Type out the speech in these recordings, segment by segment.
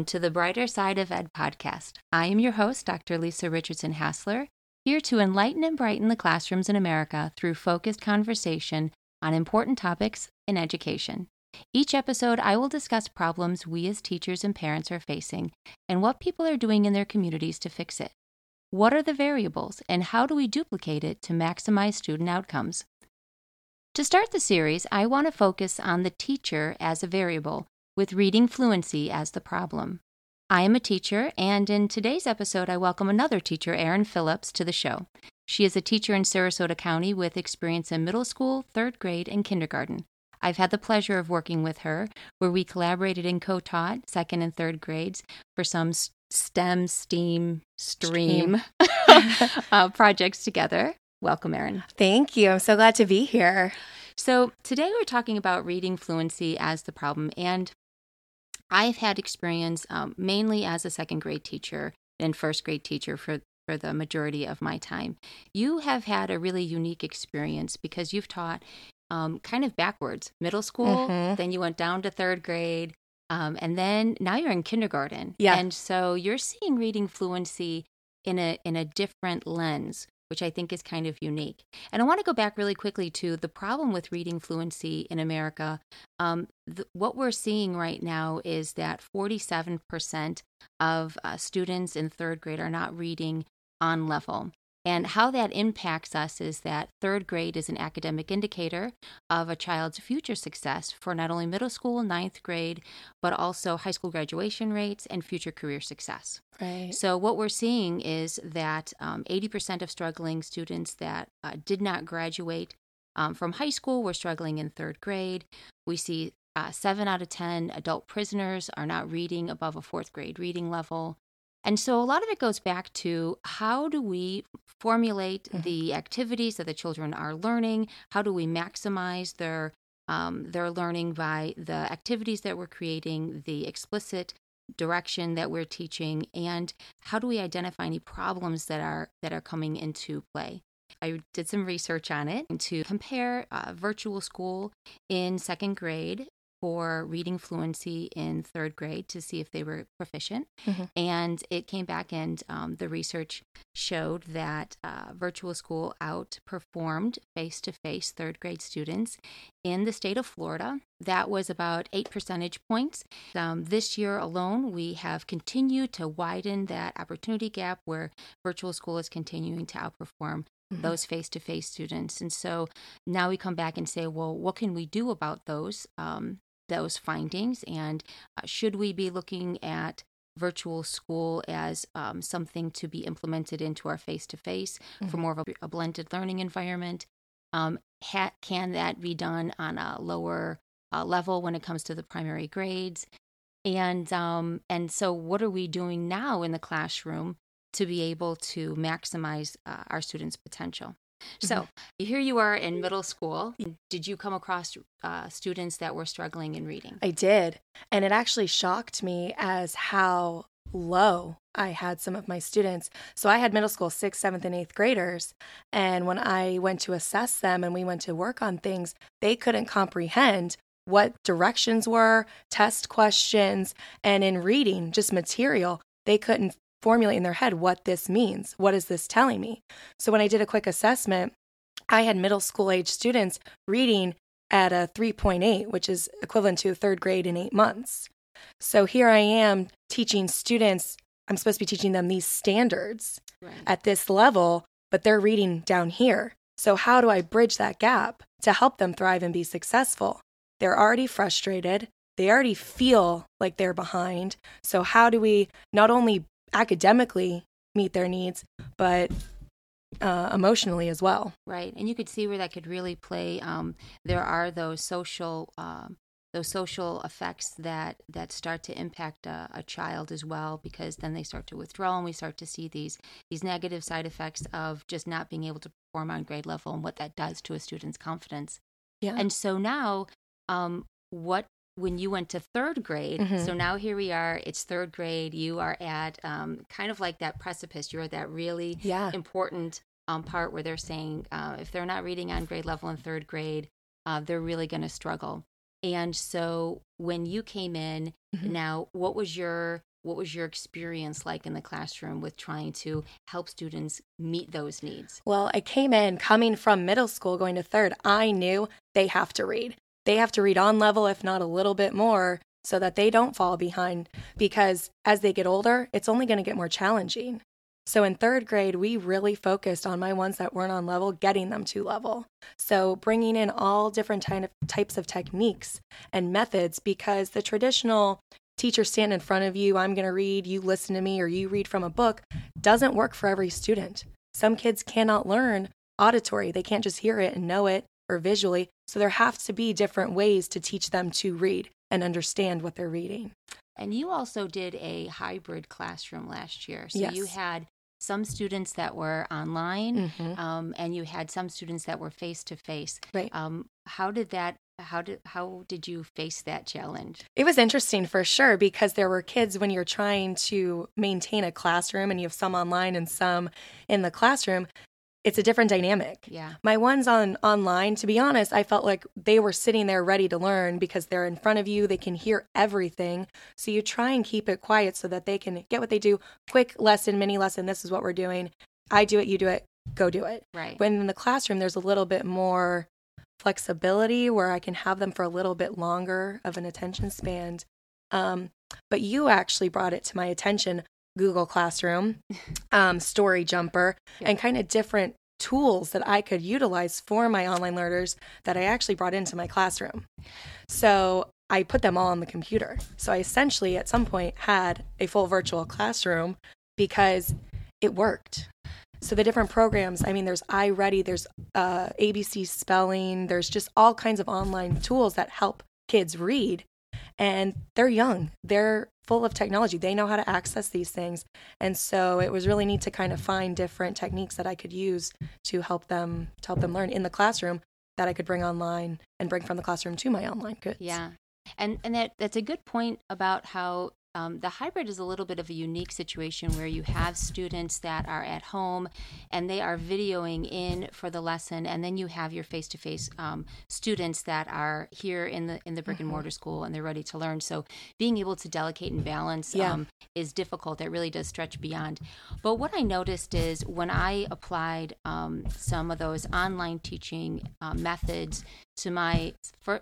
Welcome to the Brighter Side of Ed podcast. I am your host, Dr. Lisa Richardson Hassler, here to enlighten and brighten the classrooms in America through focused conversation on important topics in education. Each episode, I will discuss problems we as teachers and parents are facing and what people are doing in their communities to fix it. What are the variables, and how do we duplicate it to maximize student outcomes? To start the series, I want to focus on the teacher as a variable with reading fluency as the problem. I am a teacher, and in today's episode, I welcome another teacher, Erin Phillips, to the show. She is a teacher in Sarasota County with experience in middle school, third grade, and kindergarten. I've had the pleasure of working with her, where we collaborated and co taught second and third grades for some STEM, STEAM, STREAM, uh, projects together. Welcome, Erin. Thank you. I'm so glad to be here. So, today we're talking about reading fluency as the problem. And I've had experience um, mainly as a second grade teacher and first grade teacher for, for the majority of my time. You have had a really unique experience because you've taught um, kind of backwards middle school, mm-hmm. then you went down to third grade, um, and then now you're in kindergarten. Yeah. And so you're seeing reading fluency in a in a different lens which I think is kind of unique. And I want to go back really quickly to the problem with reading fluency in America. Um, th- what we're seeing right now is that 47% of uh, students in third grade are not reading on level. And how that impacts us is that third grade is an academic indicator of a child's future success for not only middle school, ninth grade, but also high school graduation rates and future career success. Right. So, what we're seeing is that um, 80% of struggling students that uh, did not graduate um, from high school were struggling in third grade. We see uh, seven out of 10 adult prisoners are not reading above a fourth grade reading level. And so a lot of it goes back to how do we formulate mm-hmm. the activities that the children are learning? How do we maximize their um, their learning by the activities that we're creating, the explicit direction that we're teaching, and how do we identify any problems that are that are coming into play? I did some research on it to compare uh, virtual school in second grade for reading fluency in third grade to see if they were proficient. Mm-hmm. And it came back, and um, the research showed that uh, virtual school outperformed face to face third grade students in the state of Florida. That was about eight percentage points. Um, this year alone, we have continued to widen that opportunity gap where virtual school is continuing to outperform Mm-hmm. those face to face students. And so now we come back and say, well, what can we do about those? Um, those findings and uh, should we be looking at virtual school as um, something to be implemented into our face to face for more of a, a blended learning environment? Um, ha- can that be done on a lower uh, level when it comes to the primary grades? And um, and so what are we doing now in the classroom to be able to maximize uh, our students potential so mm-hmm. here you are in middle school. Did you come across uh, students that were struggling in reading? I did. And it actually shocked me as how low I had some of my students. So I had middle school sixth, seventh, and eighth graders. And when I went to assess them and we went to work on things, they couldn't comprehend what directions were, test questions, and in reading just material, they couldn't formulate in their head what this means. What is this telling me? So when I did a quick assessment, I had middle school age students reading at a 3.8, which is equivalent to third grade in eight months. So here I am teaching students, I'm supposed to be teaching them these standards right. at this level, but they're reading down here. So, how do I bridge that gap to help them thrive and be successful? They're already frustrated. They already feel like they're behind. So, how do we not only academically meet their needs, but uh, emotionally as well. Right, and you could see where that could really play. Um, there are those social. Um, those social effects that that start to impact a, a, child as well because then they start to withdraw and we start to see these these negative side effects of just not being able to perform on grade level and what that does to a student's confidence yeah and so now um, what when you went to third grade. Mm-hmm. So now here we are. It's third grade. You are at um, kind of like that precipice. You're at that really yeah. important um, part where they're saying uh, if they're not reading on grade level in third grade, uh, they're really going to struggle. And so when you came in, Mhm. now what was your what was your experience like in the classroom with trying to help students meet those needs? Well, I came in coming from middle school going to third. I knew they have to read. They have to read on level, if not a little bit more, so that they don't fall behind. Because as they get older, it's only going to get more challenging. So in third grade, we really focused on my ones that weren't on level, getting them to level. So bringing in all different ty- types of techniques and methods because the traditional teacher stand in front of you, I'm going to read, you listen to me, or you read from a book doesn't work for every student. Some kids cannot learn auditory, they can't just hear it and know it or visually. So there have to be different ways to teach them to read and understand what they're reading. And you also did a hybrid classroom last year. So you had some students that were online Mhm. um, and you had some students that were face to face. Right. Um, how did that? How did how did you face that challenge? It was interesting for sure because there were kids when you're trying to maintain a classroom and you have some online and some in the classroom, it's a different dynamic. Yeah. My ones on online, to be honest, I felt like they were sitting there ready to learn because they're in front of you, they can hear everything. So you try and keep it quiet so that they can get what they do. Quick lesson, mini lesson, this is what we're doing. I do it, you do it, go do it. Right. When in the classroom there's a little bit more flexibility where I can have them for a little bit longer of an attention span. Um, but you actually brought it to my attention Google Classroom, um, Story Jumper, Yeah. and kind of different tools that I could utilize for my online learners that I actually brought into my classroom. So I put them all on the computer. So I essentially at some point had a full virtual classroom because it worked. So the different programs, I mean, there's iReady, there's uh, ABC spelling, there's just all kinds of online tools that help kids read. And they're young, they're full of technology, they know how to access these things. And so it was really neat to kind of find different techniques that I could use to help them to help them learn in the classroom that I could bring online and bring from the classroom to my online kids. Yeah. And and that that's a good point about how um, the hybrid is a little bit of a unique situation where you have students that are at home and they are videoing in for the lesson, and then you have your face-to-face um, students that are here in the in the brick and Mhm. mortar school and they're ready to learn. So being able to delegate and balance Yeah. um, is difficult. It really does stretch beyond. But what I noticed is when I applied um, some of those online teaching uh, methods to my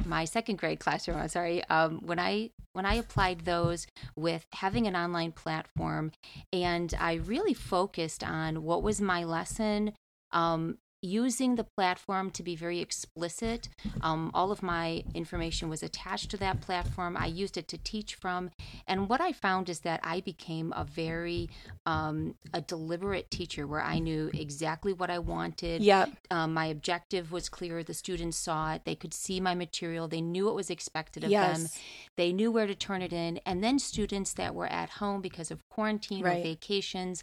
my second grade classroom. I'm sorry. Um, when I when I applied those with having an online platform, and I really focused on what was my lesson. Um, using the platform to be very explicit um, all of my information was attached to that platform i used it to teach from and what i found is that i became a very um, a deliberate teacher where i knew exactly what i wanted Yep. um, my objective was clear. The students saw it. They could see my material. They knew what was expected of them. Yes. They knew where to turn it in. And then students that were at home because of quarantine or vacations,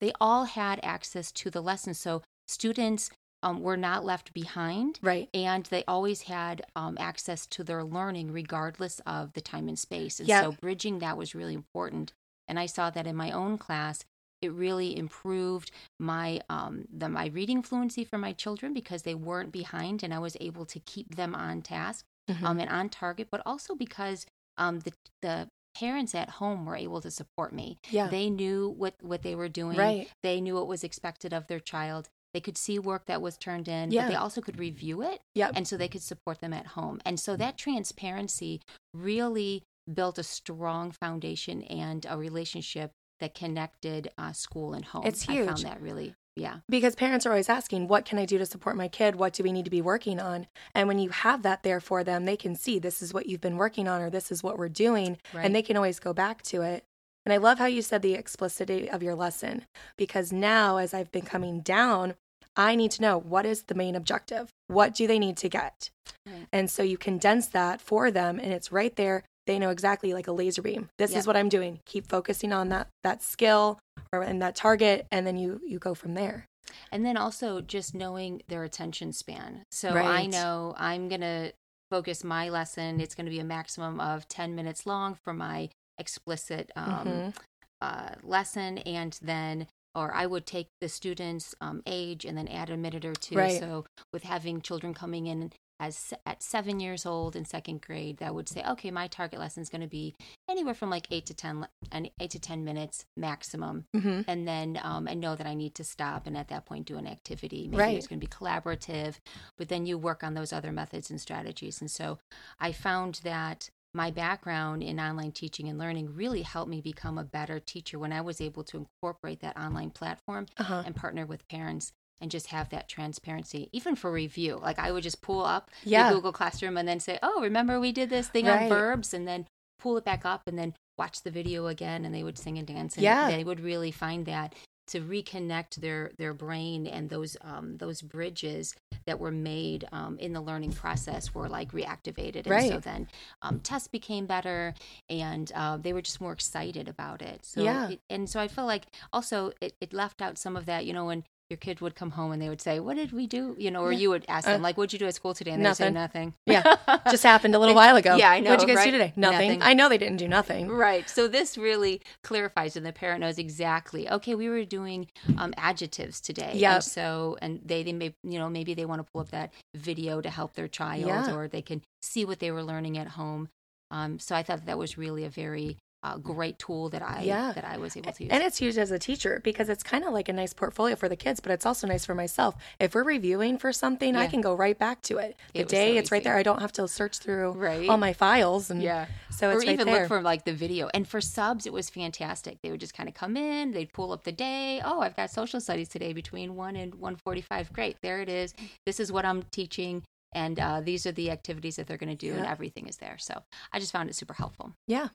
they all had access to the lesson. So students um, were not left behind. Right. And they always had um, access to their learning regardless of the time and space. And Yeah. so bridging that was really important. And I saw that in my own class. It really improved my um, the my reading fluency for my children because they weren't behind, and I was able to keep them on task Mhm. um, and on target. But also because um, the the parents at home were able to support me. yeah. They knew what what they were doing. Right. They knew what was expected of their child. They could see work that was turned in, Yeah. but they also could review it Yep. and so they could support them at home. And so that transparency really built a strong foundation and a relationship that connected uh, school and home. It's huge. I found that really, yeah, because parents are always asking, what can I do to support my kid? What do we need to be working on? And when you have that there for them, they can see this is what you've been working on or this is what we're doing. right. And they can always go back to it. And I love how you said the explicitity of your lesson because now, as I've been coming down, I need to know what is the main objective? What do they need to get? Right. And so you condense that for them and it's right there. They know exactly like a laser beam. This Yeah. is what I'm doing. Keep focusing on that that skill or and that target and then you you go from there. and then also just knowing their attention span. So I know I'm gonna focus my lesson. It's going to be a maximum of ten minutes long for my explicit um, Mhm. uh, lesson, and then or I would take the student's um, age and then add a minute or two. Right. So with having children coming in as at seven years old in second grade, that would say, okay, my target lesson is going to be anywhere from like eight to ten and eight to ten minutes maximum, hmm and then um, and know that I need to stop and at that point do an activity. Maybe Right. it's going to be collaborative, but then you work on those other methods and strategies. And so I found that my background in online teaching and learning really helped me become a better teacher when I was able to incorporate that online platform Uh-huh. and partner with parents and just have that transparency, even for review. Like I would just pull up Yeah. the Google Classroom and then say, "Oh, remember we did this thing Right. on verbs," and then pull it back up and then watch the video again, and they would sing and dance. And Yeah. they would really find that to reconnect their their brain and those um, those bridges that were made um, in the learning process were like reactivated. And so then um, tests became better, and uh, they were just more excited about it. So Yeah. it- and so I feel like also it, it left out some of that. You know when your kid would come home and they would say, "What did we do?" You know, or Yeah. you would ask Uh, them, "Like, what'd you do at school today?" And they would say Nothing. nothing. Yeah. Just happened a little while ago. Yeah, I know, What'd you guys do today? Nothing. Nothing. I know they didn't do nothing. Right. So this really clarifies, and the parent knows exactly. Okay, we were doing um, adjectives today. Yep. And so, and they they may you know maybe they want to pull up that video to help their child, Yeah. or they can see what they were learning at home. Um, so I thought that was really a very uh, great tool that I Yeah. that I was able to use. And it's used as a teacher because it's kind of like a nice portfolio for the kids, but it's also nice for myself. If we're reviewing for something, I can go right back to it. The It day so it's right there. I don't have to search through Right. all my files. And yeah. So or it's right even there. look for like the video. And for subs, it was fantastic. They would just kind of come in, they'd pull up the day. Oh, I've got social studies today between one and one forty-five. Great, there it is. This is what I'm teaching, and uh, these are the activities that they're going to do, and everything is there. So I just found it super helpful. yeah.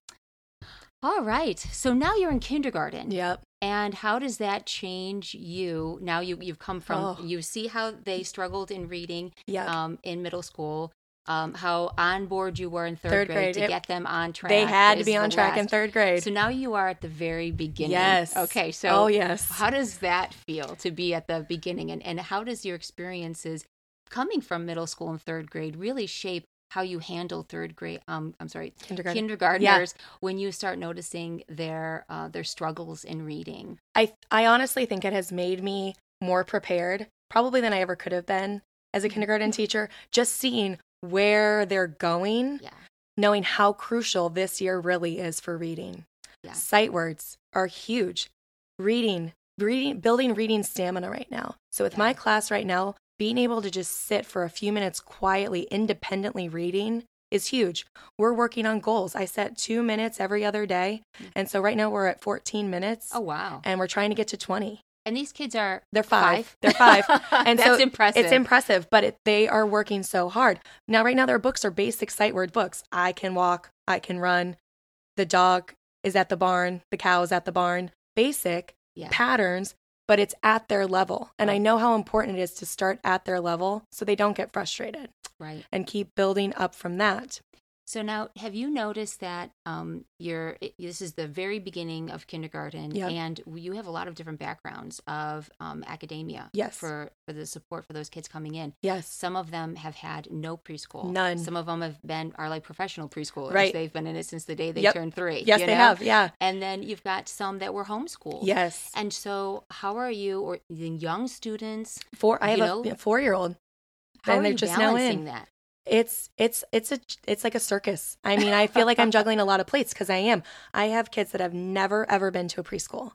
All right, so now you're in kindergarten. Yep. And how does that change you? Now you you've come from Oh. you see how they struggled in reading Yep. um, in middle school. Um, how on board you were in third, Third grade, grade. to It- get them on track. they had to be on track in third grade. So now you are at the very beginning. yes. Okay. So oh, yes. how does that feel to be at the beginning, and and how does your experiences coming from middle school and third grade really shape how you handle third grade? Um, I'm sorry, Kindergarten. kindergartners when you start noticing their uh, their struggles in reading. I I honestly think it has made me more prepared, probably than I ever could have been as a Mm-hmm. kindergarten teacher. Just seeing where they're going, Yeah. knowing how crucial this year really is for reading. Yeah. Sight words are huge. Reading, reading, building reading stamina right now. So with Yeah. my class right now, being able to just sit for a few minutes quietly, independently reading is huge. We're working on goals. I set two minutes every other day. Mm. And so right now we're at 14 minutes Oh wow! and we're trying to get to 20. And these kids are They're five. They're five. And That's so impressive. It's impressive, but it, they are working so hard. Now, right now, their books are basic sight word books. I can walk, I can run, the dog is at the barn, the cow is at the barn. Basic Yeah. patterns, but it's at their level. And I know how important it is to start at their level so they don't get frustrated Right. and keep building up from that. So now, have you noticed that um, you're it- this is the very beginning of kindergarten, Yep. and you have a lot of different backgrounds of um, academia. Yes. For for the support for those kids coming in. Yes. Some of them have had no preschool. None. Some of them have been are like professional preschoolers. Right. They've been in it since the day they Yep. turned three. Yes, you they have. Yeah. And then you've got some that were homeschooled. Yes. And so, how are you, or the young students? Four. I have you a four year old. How And are they're you just now balancing in. that? It's it's it's a it's like a circus. I mean, I feel like I'm juggling a lot of plates because I am. I have kids that have never ever been to a preschool,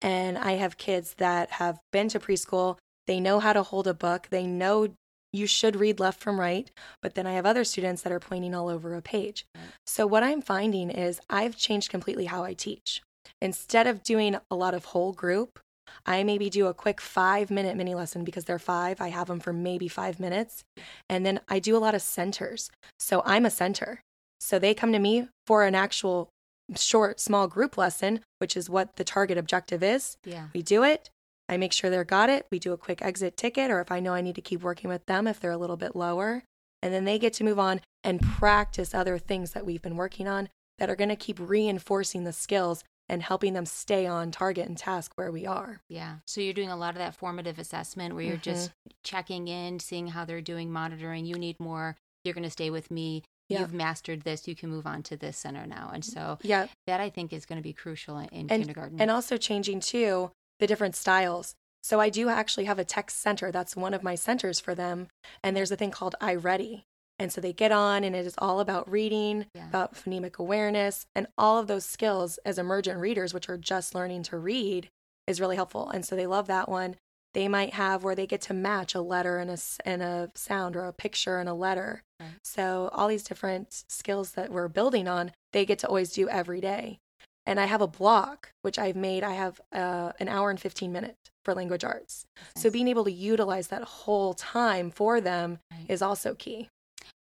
and I have kids that have been to preschool. They know how to hold a book. They know you should read left from right. But then I have other students that are pointing all over a page. So what I'm finding is I've changed completely how I teach. Instead of doing a lot of whole group, I maybe do a quick five minute mini lesson because they're five. I have them for maybe five minutes. And then I do a lot of centers. So I'm a center. So they come to me for an actual short, small group lesson, which is what the target objective is. Yeah. We do it. I make sure they're got it. We do a quick exit ticket, or if I know I need to keep working with them if they're a little bit lower. And then they get to move on and practice other things that we've been working on that are going to keep reinforcing the skills and helping them stay on target and task where we are. Yeah. So you're doing a lot of that formative assessment where you're just Mm-hmm. checking in, seeing how they're doing, monitoring. You need more. You're going to stay with me. Yeah. You've mastered this. You can move on to this center now. And so Yeah. that I think is going to be crucial in, in And- kindergarten. And also changing too, the different styles. So I do actually have a text center. That's one of my centers for them. And there's a thing called iReady. And so they get on, and it is all about reading, Yeah. about phonemic awareness, and all of those skills as emergent readers, which are just learning to read, is really helpful. And so they love that one. They might have where they get to match a letter and a, and a sound or a picture and a letter. Right. So all these different skills that we're building on, they get to always do every day. And I have a block, which I've made. I have uh, an hour and 15 minutes for language arts. That's So being able to utilize that whole time for them Right. is also key.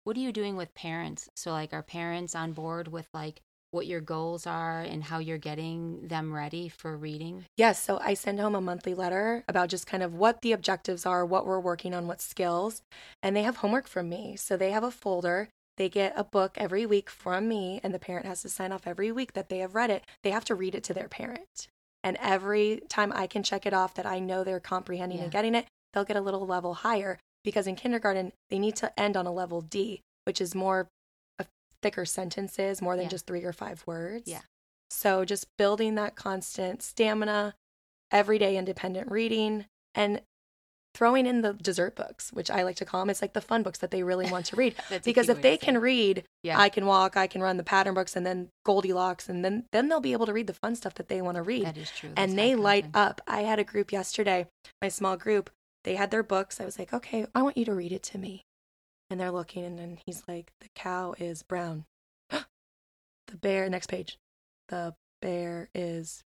What are you doing with parents? So, like, are parents on board with like what your goals are and how you're getting them ready for reading? Yes, so I send home a monthly letter about just kind of what the objectives are, what we're working on, what skills, and they have homework from me. So they have a folder. They get a book every week from me, and the parent has to sign off every week that they have read it. They have to read it to their parent. And every time I can check it off that I know they're comprehending and getting it, they'll get a little level higher because in kindergarten, they need to end on a level D, which is more of thicker sentences, more than Yeah. just three or five words. Yeah. So just building that constant stamina, everyday independent reading, and throwing in the dessert books, which I like to call them. It's like the fun books that they really want to read. Because if they can read, Yeah. I can walk, I can run the pattern books, and then Goldilocks, and then then they'll be able to read the fun stuff that they want to read that is true. That's and they light up. I had a group yesterday, my small group, they had their books. I was like, okay, I want you to read it to me. And they're looking, and then he's like, the cow is brown. the bear, next page, the bear is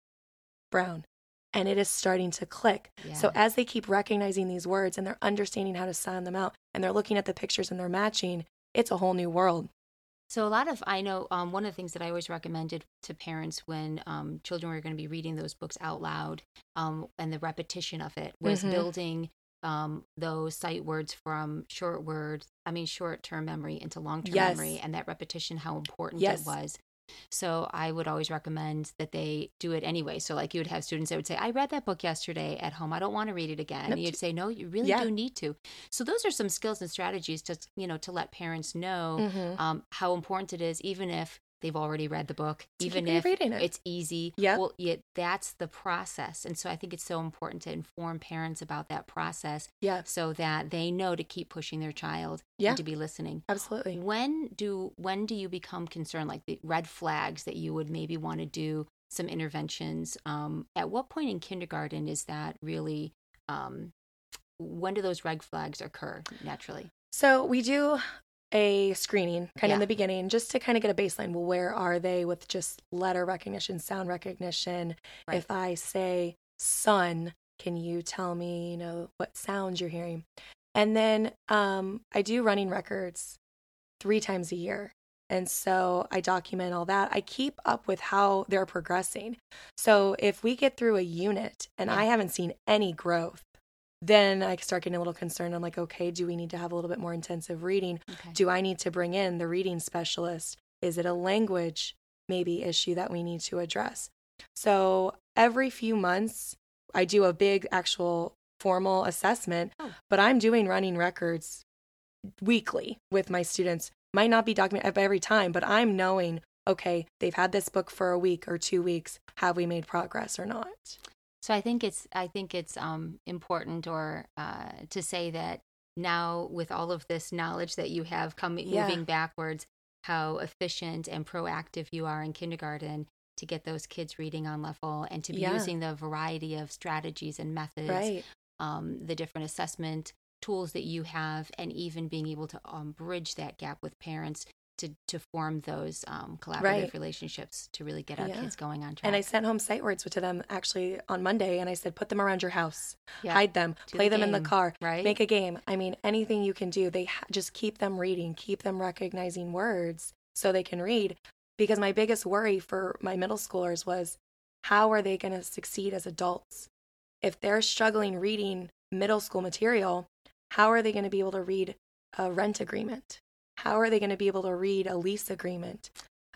brown. And it is starting to click. So as they keep recognizing these words and they're understanding how to sound them out and they're looking at the pictures and they're matching, it's a whole new world. So a lot of I know um, one of the things that I always recommended to parents when um, children were going to be reading those books out loud um, and the repetition of it was Mhm. building um, those sight words from short words, I mean short term memory into long term Yes. memory, and that repetition how important Yes. it was. So I would always recommend that they do it anyway. So like you would have students that would say, "I read that book yesterday at home. I don't want to read it again." Nope. And you'd say, "No, you really Yeah. do need to." So those are some skills and strategies to you know to let parents know Mhm. um, how important it is, even if they've already read the book, even if it. it's easy. Yep. Well, yeah, that's the process. And so I think it's so important to inform parents about that process Yes, so that they know to keep pushing their child Yeah. and to be listening. absolutely. When do when do you become concerned, like the red flags that you would maybe want to do some interventions? Um, at what point in kindergarten is that really? Um, when do those red flags occur naturally? So we do a screening kind of in the beginning just to kind of get a baseline. Well, where are they with just letter recognition, sound recognition? Right. If I say sun, can you tell me, you know, what sounds you're hearing? And then um, I do running records three times a year. And so I document all that. I keep up with how they're progressing. So if we get through a unit and Yeah. I haven't seen any growth, then I start getting a little concerned. I'm like, okay, do we need to have a little bit more intensive reading? Okay. Do I need to bring in the reading specialist? Is it a language maybe issue that we need to address? So every few months, I do a big actual formal assessment, Oh. but I'm doing running records weekly with my students. Might not be documented every time, but I'm knowing, okay, they've had this book for a week or two weeks. Have we made progress or not? So I think it's I think it's um, important or uh, to say that now with all of this knowledge that you have coming Yeah. moving backwards, how efficient and proactive you are in kindergarten to get those kids reading on level and to be Yeah. using the variety of strategies and methods, Right. um, the different assessment tools that you have, and even being able to um, bridge that gap with parents to to form those um, collaborative Right. relationships to really get our Yeah. kids going on track. And I sent home sight words to them actually on Monday, and I said, put them around your house, Yeah. hide them, Do play the them in the car, right? make a game. I mean, anything you can do. They ha- just keep them reading, keep them recognizing words so they can read. Because my biggest worry for my middle schoolers was, how are they going to succeed as adults? If they're struggling reading middle school material, how are they going to be able to read a rent agreement? How are they going to be able to read a lease agreement?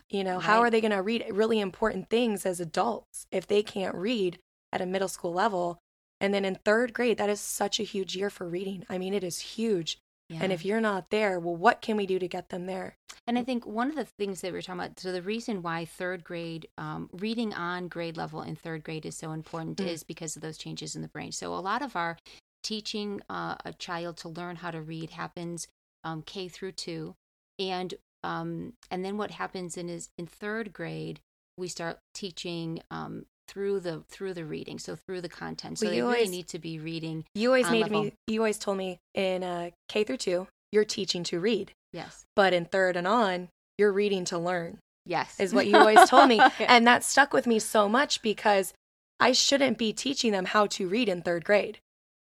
You know, how are they going to read really important things as adults if they can't read at a middle school level? And then in third grade, that is such a huge year for reading. I mean, it is huge. Yeah. And if you're not there, well, what can we do to get them there? And I think one of the things that we are talking about, so the reason why third grade, um, reading on grade level in third grade is so important mm-hmm. is because of those changes in the brain. So a lot of our teaching uh, a child to learn how to read happens um, K through two. And um, and then what happens in is in third grade, we start teaching um, through the through the reading so through the content. So well, they always, really need to be reading you always made level. me you always told me in uh, k through two you're teaching to read. Yes. But in third and on you're reading to learn yes. is what you always told me. And that stuck with me so much because i shouldn't be teaching them how to read in third grade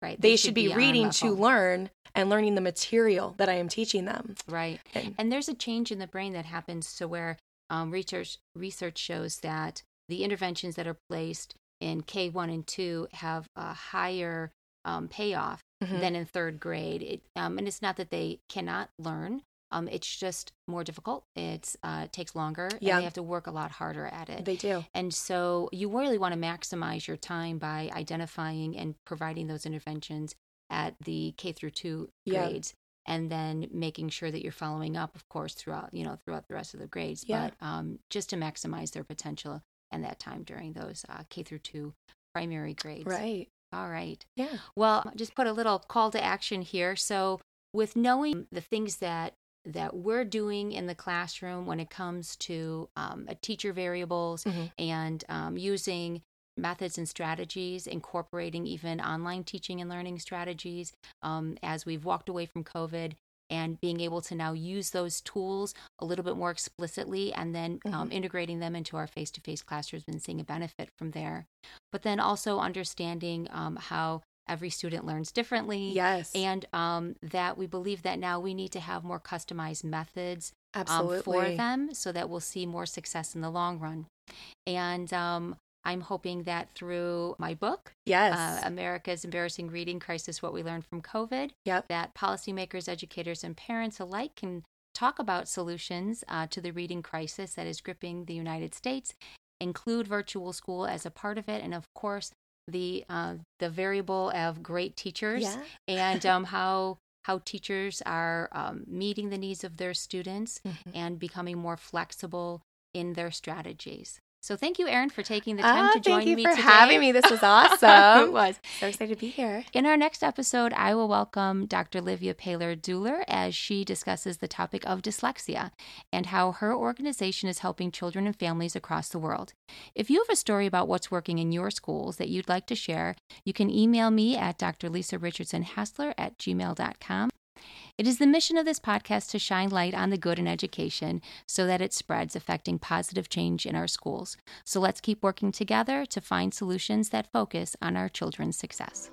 right they, they should, should, be, be reading to learn and learning the material that i am teaching them right and, and there's a change in the brain that happens so where um, research research shows that the interventions that are placed in K1 and 2 have a higher um, payoff mm-hmm. than in third grade. It, um, and it's not that they cannot learn. Um, it's just more difficult. It's uh, it takes longer. Yeah. And they have to work a lot harder at it. They do. And so you really want to maximize your time by identifying and providing those interventions at the K through two yeah. grades and then making sure that you're following up of course throughout you know throughout the rest of the grades yeah. but um, just to maximize their potential and that time during those uh, K through two primary grades. Right. All right. Yeah. Well, just put a little call to action here. So, with knowing the things that that we're doing in the classroom when it comes to um, teacher variables mm-hmm. and um, using methods and strategies, incorporating even online teaching and learning strategies um, as we've walked away from COVID and being able to now use those tools a little bit more explicitly and then um, mm-hmm. um, integrating them into our face to face classrooms and seeing a benefit from there. But then also understanding um, how every student learns differently. Yes. And um, that we believe that now we need to have more customized methods um, for them so that we'll see more success in the long run. And um, I'm hoping that through my book, yes, uh, America's Embarrassing Reading Crisis: What We Learned from COVID, yep. that policymakers, educators, and parents alike can talk about solutions uh, to the reading crisis that is gripping the United States, include virtual school as a part of it, and of course the uh, the variable of great teachers yeah. and um, how how teachers are um, meeting the needs of their students mm-hmm. and becoming more flexible in their strategies. So thank you, Erin, for taking the time oh, to join me today. Thank you for having me. This was awesome. it was. So excited to be here. In our next episode, I will welcome Dr. Livia Paler Duhler as she discusses the topic of dyslexia and how her organization is helping children and families across the world. If you have a story about what's working in your schools that you'd like to share, you can email me at drlisarichardson at gmail.com. It is the mission of this podcast to shine light on the good in education so that it spreads, affecting positive change in our schools. So let's keep working together to find solutions that focus on our children's success.